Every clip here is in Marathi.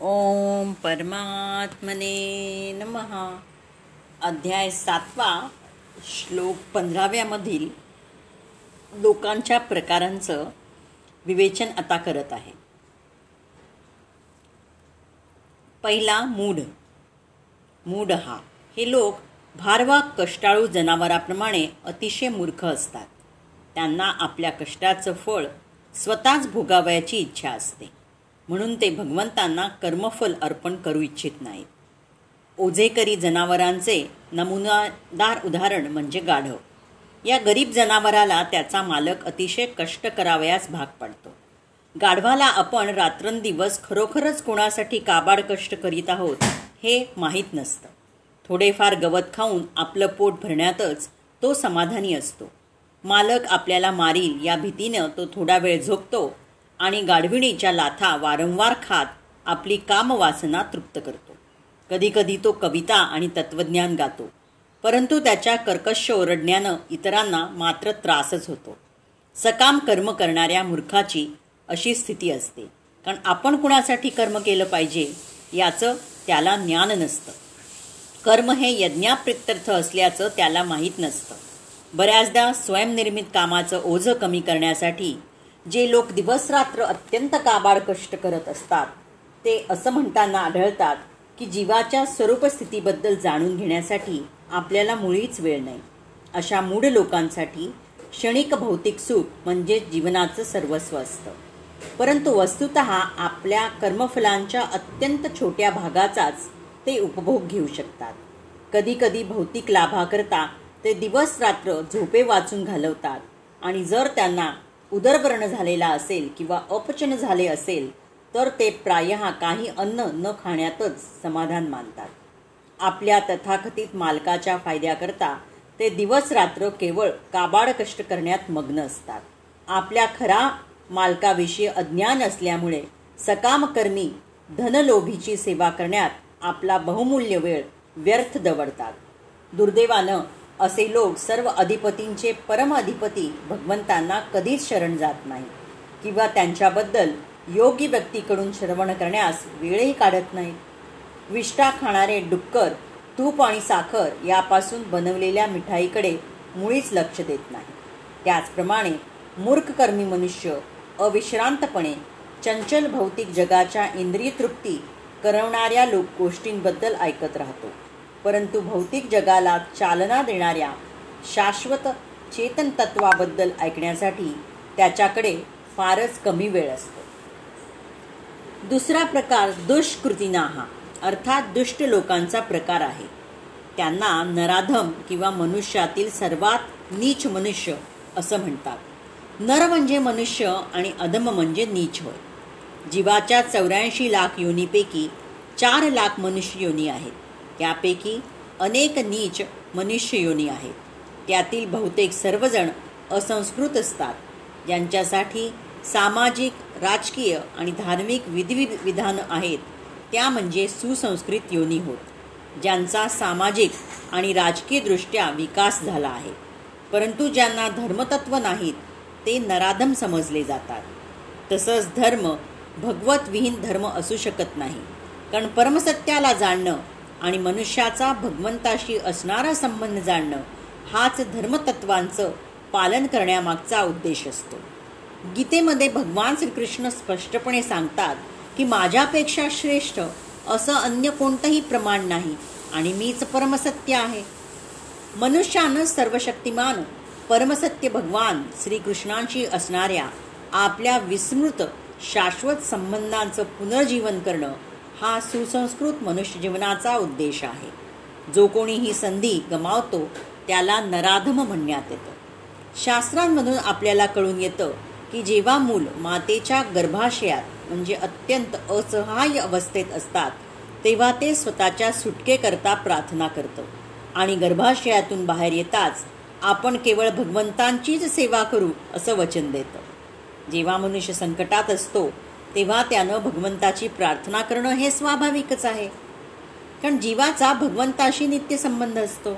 ओम परमात्मने नमः. अध्याय सातवा श्लोक पंधराव्यामधील लोकांच्या प्रकारांचं विवेचन आता करत आहे. पहिला मूढ. मूढ हा हे लोक भारवा कष्टाळू जनावराप्रमाणे अतिशय मूर्ख असतात. त्यांना आपल्या कष्टाचं फळ स्वतःच भोगावयाची इच्छा असते. म्हणून ते भगवंतांना कर्मफल अर्पण करू इच्छित नाहीत. ओझेकरी जनावरांचे नमुनादार उदाहरण म्हणजे गाढव. या गरीब जनावराला त्याचा मालक अतिशय कष्ट करावयास भाग पडतो. गाढवाला आपण रात्रंदिवस खरोखरच कोणासाठी काबाड कष्ट करीत आहोत हे माहीत नसतं. थोडेफार गवत खाऊन आपलं पोट भरण्यातच तो समाधानी असतो. मालक आपल्याला मारील या भीतीनं तो थोडा वेळ झोपतो आणि गाढविणीच्या लाथा वारंवार खात आपली कामवासना तृप्त करतो. कधीकधी तो कविता आणि तत्वज्ञान गातो परंतु त्याच्या कर्कश ओरडण्यानं इतरांना मात्र त्रासच होतो. सकाम कर्म करणाऱ्या मूर्खाची अशी स्थिती असते. कारण आपण कुणासाठी कर्म केलं पाहिजे याचं त्याला ज्ञान नसतं. कर्म हे यज्ञाप्रित्यर्थ असल्याचं त्याला माहीत नसतं. बऱ्याचदा स्वयंनिर्मित कामाचं ओझं कमी करण्यासाठी जे लोक दिवसरात्र अत्यंत काबाड कष्ट करत असतात ते असं म्हणताना आढळतात की जीवाच्या स्वरूपस्थितीबद्दल जाणून घेण्यासाठी आपल्याला मुळीच वेळ नाही. अशा मूढ लोकांसाठी क्षणिक भौतिक सुख म्हणजे जीवनाचं सर्वस्व असतं. परंतु वस्तुत आपल्या कर्मफलांच्या अत्यंत छोट्या भागाचाच ते उपभोग घेऊ शकतात. कधीकधी भौतिक लाभाकरता ते दिवस रात्र झोपे वाचून घालवतात आणि जर त्यांना उदरव्रण झालेला असेल किंवा अपचन झाले असेल तर ते प्रायः काही अन्न न खाण्यातच समाधान मानतात. आपल्या तथाकथित मालकाच्या फायद्याकरता ते दिवस रात्र केवळ काबाड कष्ट करण्यात मग्न असतात. आपल्या खरा मालकाविषयी अज्ञान असल्यामुळे सकामकर्मी धनलोभीची सेवा करण्यात आपला बहुमूल्य वेळ व्यर्थ दवडतात. दुर्दैवानं असे लोक सर्व अधिपतींचे परम अधिपती भगवंतांना कधीच शरण जात नाही किंवा त्यांच्याबद्दल योग्य व्यक्तीकडून श्रवण करण्यास वेळही काढत नाहीत विष्ठा खाणारे डुक्कर तूप आणि साखर यापासून बनवलेल्या मिठाईकडे मुळीच लक्ष देत नाही. त्याचप्रमाणे मूर्खकर्मी मनुष्य अविश्रांतपणे चंचल भौतिक जगाच्या इंद्रिय तृप्ती करवणाऱ्या लोक गोष्टींबद्दल ऐकत राहतो. परंतु भौतिक जगाला चालना देणाऱ्या शाश्वत चेतन तत्वाबद्दल ऐकण्यासाठी त्याच्याकडे फारच कमी वेळ असतो. दुसरा प्रकार दुष्कृतीना हा अर्थात दुष्ट लोकांचा प्रकार आहे. त्यांना नराधम किंवा मनुष्यातील सर्वात नीच मनुष्य असं म्हणतात. नर म्हणजे मनुष्य आणि अधम म्हणजे नीच होय. जीवाच्या चौऱ्याऐंशी लाख योनीपैकी चार लाख मनुष्य योनी आहेत. त्यापैकी अनेक नीच मनुष्य योनी आहेत. त्यातील बहुतेक सर्वजण असंस्कृत असतात. ज्यांच्यासाठी सामाजिक राजकीय आणि धार्मिक विधिविध विधानं आहेत त्या म्हणजे सुसंस्कृत योनी होत. ज्यांचा सामाजिक आणि राजकीयदृष्ट्या विकास झाला आहे. परंतु ज्यांना धर्मतत्व नाहीत ते नराधम समजले जातात. तसंच धर्म भगवतविहीन धर्म असू शकत नाही. कारण परमसत्याला जाणणं आणि मनुष्याचा भगवंताशी असणारा संबंध जाणणं हाच धर्मतत्वांचं पालन करण्यामागचा उद्देश असतो. गीतेमध्ये भगवान श्रीकृष्ण स्पष्टपणे सांगतात की माझ्यापेक्षा श्रेष्ठ असं अन्य कोणतंही प्रमाण नाही आणि मीच परमसत्य आहे. मनुष्यानं सर्वशक्तिमान परमसत्य भगवान श्रीकृष्णांशी असणाऱ्या आपल्या विस्मृत शाश्वत संबंधांचं पुनर्जीवन करणं हा सुसंस्कृत मनुष्य जीवनाचा उद्देश आहे. जो कोणी ही संधी गमावतो त्याला नराधम म्हणण्यात येतं. शास्त्रांमधून आपल्याला कळून येतं की जेव्हा मूल मातेच्या गर्भाशयात म्हणजे अत्यंत असहाय्य अवस्थेत असतात तेव्हा ते स्वतःच्या सुटकेकरता प्रार्थना करतं. आणि गर्भाशयातून बाहेर येताच आपण केवळ भगवंतांचीच सेवा करू असं वचन देतं. जेव्हा मनुष्य संकटात असतो तेव्हा त्यानं भगवंताची प्रार्थना करणं हे स्वाभाविकच आहे. कारण जीवाचा भगवंताशी नित्य संबंध असतो.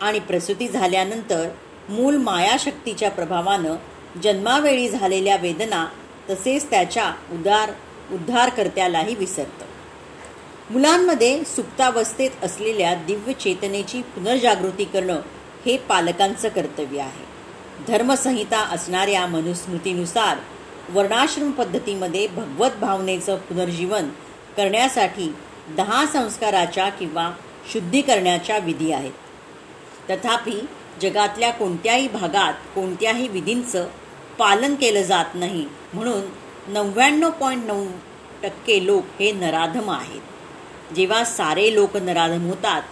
आणि प्रसूती झाल्यानंतर मूल मायाशक्तीच्या प्रभावानं जन्मावेळी झालेल्या वेदना तसेच त्याच्या उदार उद्धारकर्त्यालाही विसरतं. मुलांमध्ये सुप्तावस्थेत असलेल्या दिव्य चेतनेची पुनर्जागृती करणं हे पालकांचं कर्तव्य आहे. धर्मसंहिता असणाऱ्या मनुस्मृतीनुसार वर्णाश्रम पद्धतीमध्ये भगवत भावनेचं पुनर्जीवन करण्यासाठी दहा संस्काराच्या किंवा शुद्धीकरण्याच्या विधी आहेत. तथापि जगातल्या कोणत्याही भागात कोणत्याही विधींचं पालन केलं जात नाही म्हणून नव्याण्णव पॉईंट नऊ टक्के लोक हे नराधम आहेत. जेव्हा सारे लोक नराधम होतात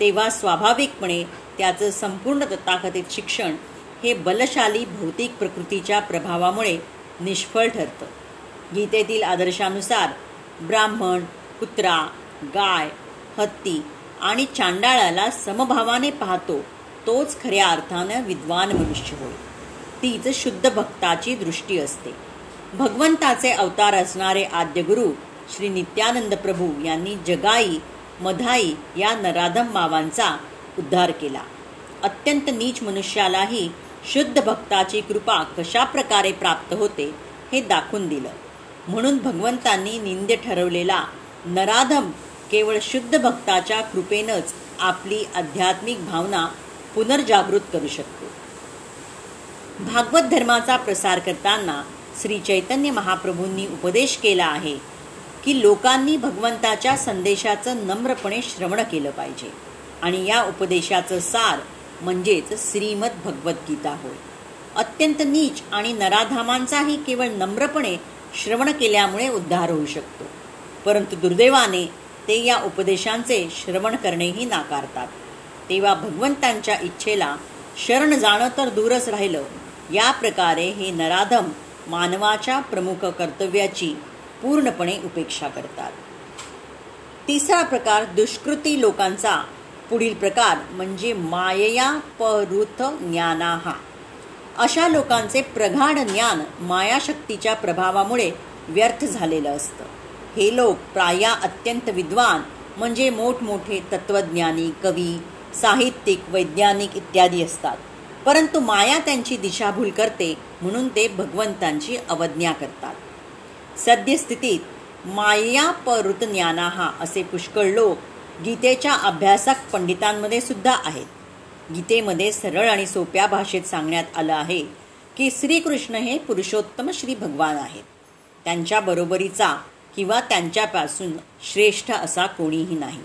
तेव्हा स्वाभाविकपणे त्याचं संपूर्ण तथाकथित शिक्षण हे बलशाली भौतिक प्रकृतीच्या प्रभावामुळे निष्फळ ठरतं. गीतेतील आदर्शानुसार ब्राह्मण कुत्रा गाय हत्ती आणि चांडाळाला समभावाने पाहतो तोच खऱ्या अर्थानं विद्वान मनुष्य होय. तीच शुद्ध भक्ताची दृष्टी असते. भगवंताचे अवतार असणारे आद्यगुरु श्री नित्यानंद प्रभू यांनी जगाई मधाई या नराधम मावांचा उद्धार केला. अत्यंत नीच मनुष्यालाही शुद्ध भक्ताची कृपा कशा प्रकारे प्राप्त होते हे दाखवून दिलं. म्हणून भगवंतांनी निंद्य ठरवलेला नराधम केवळ शुद्ध भक्ताच्या कृपेनंच आपली आध्यात्मिक भावना पुनर्जागृत करू शकतो. भागवत धर्माचा प्रसार करताना श्री चैतन्य महाप्रभूंनी उपदेश केला आहे की लोकांनी भगवंताच्या संदेशाचं नम्रपणे श्रवण केलं पाहिजे आणि या उपदेशाचं सार म्हणजेच श्रीमद भगवद्गीता होय. अत्यंत नीच आणि नराधामांचाही केवळ नम्रपणे श्रवण केल्यामुळे उद्धार होऊ शकतो. परंतु दुर्दैवाने ते या उपदेशांचे श्रवण करणेही नाकारतात. तेव्हा भगवंतांच्या इच्छेला शरण जाणं तर दूरच राहिलं. या प्रकारे हे नराधम मानवाच्या प्रमुख कर्तव्याची पूर्णपणे उपेक्षा करतात. तिसरा प्रकार दुष्कृती लोकांचा पुढील प्रकार म्हणजे मायया परुथ ज्ञानाहा अशा लोकांचे प्रगाढ ज्ञान मायाशक्तीच्या प्रभावामुळे व्यर्थ झालेलं असतं. हे लोक प्राया अत्यंत विद्वान म्हणजे मोठमोठे तत्त्वज्ञानी कवी साहित्यिक वैज्ञानिक इत्यादी असतात. परंतु माया त्यांची दिशाभूल करते म्हणून ते भगवंतांची अवज्ञा करतात. सद्यस्थितीत माया परुत ज्ञानाहा असे पुष्कळ लोक गीतेच्या अभ्यासक पंडितांमध्ये सुद्धा आहेत. गीतेमध्ये सरळ आणि सोप्या भाषेत सांगण्यात आलं आहे की श्रीकृष्ण हे पुरुषोत्तम श्री भगवान आहेत. त्यांच्या बरोबरीचा किंवा त्यांच्यापासून श्रेष्ठ असा कोणीही नाही.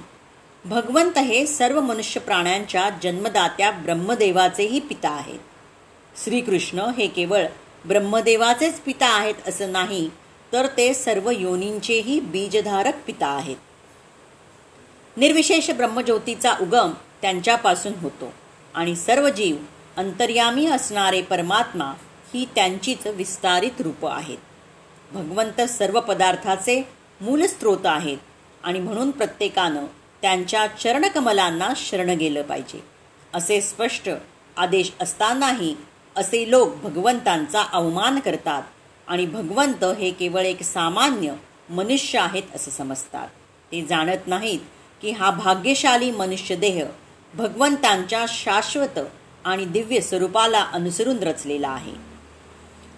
भगवंत हे सर्व मनुष्य प्राण्यांच्या जन्मदात्या ब्रह्मदेवाचेही पिता आहेत. श्रीकृष्ण हे केवळ ब्रह्मदेवाचेच पिता आहेत असं नाही तर ते सर्व योनींचेही बीजधारक पिता आहेत. निर्विशेष ब्रह्मज्योतीचा उगम त्यांच्यापासून होतो. आणि सर्व जीव अंतर्यामी असणारे परमात्मा ही त्यांचीच विस्तारित रूप आहेत. भगवंत सर्व पदार्थाचे मूलस्त्रोत आहेत आणि म्हणून प्रत्येकानं त्यांच्या चरणकमलांना शरण गेलं पाहिजे. असे स्पष्ट आदेश असतानाही असे लोक भगवंतांचा अवमान करतात आणि भगवंत हे केवळ एक सामान्य मनुष्य आहेत असं समजतात. ते जाणत नाहीत की हा भाग्यशाली मनुष्यदेह भगवंतांच्या शाश्वत आणि दिव्य स्वरूपाला अनुसरून रचलेला आहे.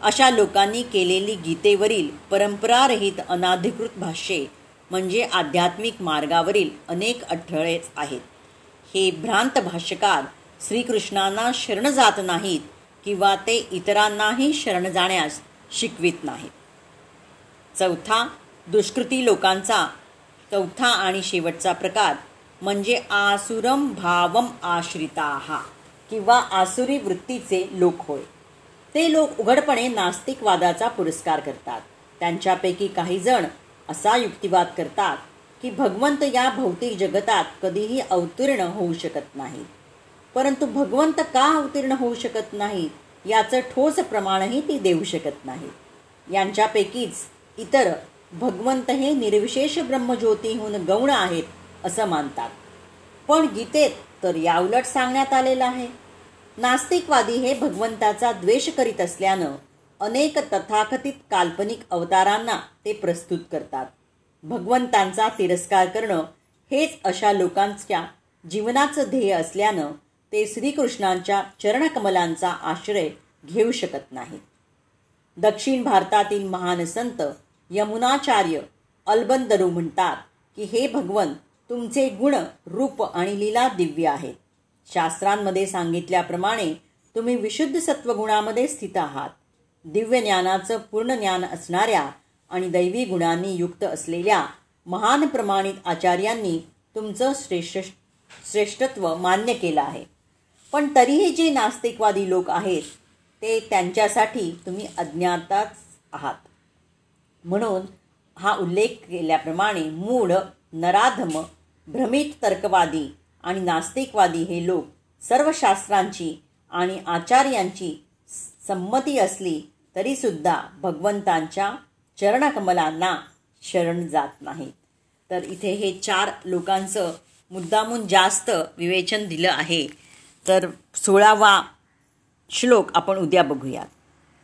अशा लोकांनी केलेली गीतेवरील परंपरारहित अनाधिकृत भाष्ये म्हणजे आध्यात्मिक मार्गावरील अनेक अडथळेच आहेत. हे भ्रांत भाष्यकार श्रीकृष्णांना शरण जात नाहीत किंवा ते इतरांनाही शरण जाण्यास शिकवित नाहीत. चौथा दुष्कृती लोकांचा चौथा आणि शेवटचा प्रकार म्हणजे आसुरम भावम आश्रिता किंवा आसुरी वृत्तीचे लोक होय. ते लोक उघडपणे नास्तिकवादाचा पुरस्कार करतात. त्यांच्यापैकी काही जण असा युक्तिवाद करतात की भगवंत या भौतिक जगतात कधीही अवतीर्ण होऊ शकत नाही परंतु भगवंत का अवतीर्ण होऊ शकत नाही याचं ठोस प्रमाणही ती देऊ शकत नाही यांच्यापैकीच इतर भगवंत हे निर्विशेष ब्रह्मज्योतीहून गौण आहेत असं मानतात. पण गीतेत तर याउलट सांगण्यात आलेलं आहे. नास्तिकवादी हे भगवंताचा द्वेष करीत असल्यानं अनेक तथाकथित काल्पनिक अवतारांना ते प्रस्तुत करतात. भगवंतांचा तिरस्कार करणं हेच अशा लोकांच्या जीवनाचं ध्येय असल्यानं ते श्रीकृष्णांच्या चरणकमलांचा आश्रय घेऊ शकत नाहीत. दक्षिण भारतातील महान संत यमुनाचार्य अल्बंदरू म्हणतात की हे भगवन तुमचे गुण रूप आणि लीला दिव्य आहेत. शास्त्रांमध्ये सांगितल्याप्रमाणे तुम्ही विशुद्ध सत्वगुणामध्ये स्थित आहात. दिव्य ज्ञानाचं पूर्ण ज्ञान असणाऱ्या आणि दैवी गुणांनी युक्त असलेल्या महान प्रमाणित आचार्यांनी तुमचं श्रेष्ठ श्रेष्ठत्व मान्य केलं आहे. पण तरीही जे नास्तिकवादी लोक आहेत ते त्यांच्यासाठी तुम्ही अज्ञाताच आहात. म्हणून हा उल्लेख केल्याप्रमाणे मूढ नराधम भ्रमित तर्कवादी आणि नास्तिकवादी हे लोक सर्व शास्त्रांची आणि आचार्यांची संमती असली तरीसुद्धा भगवंतांच्या चरणकमलांना शरण जात नाहीत. तर इथे हे चार लोकांचं मुद्दामून जास्त विवेचन दिलं आहे. तर सोळावा श्लोक आपण उद्या बघूयात.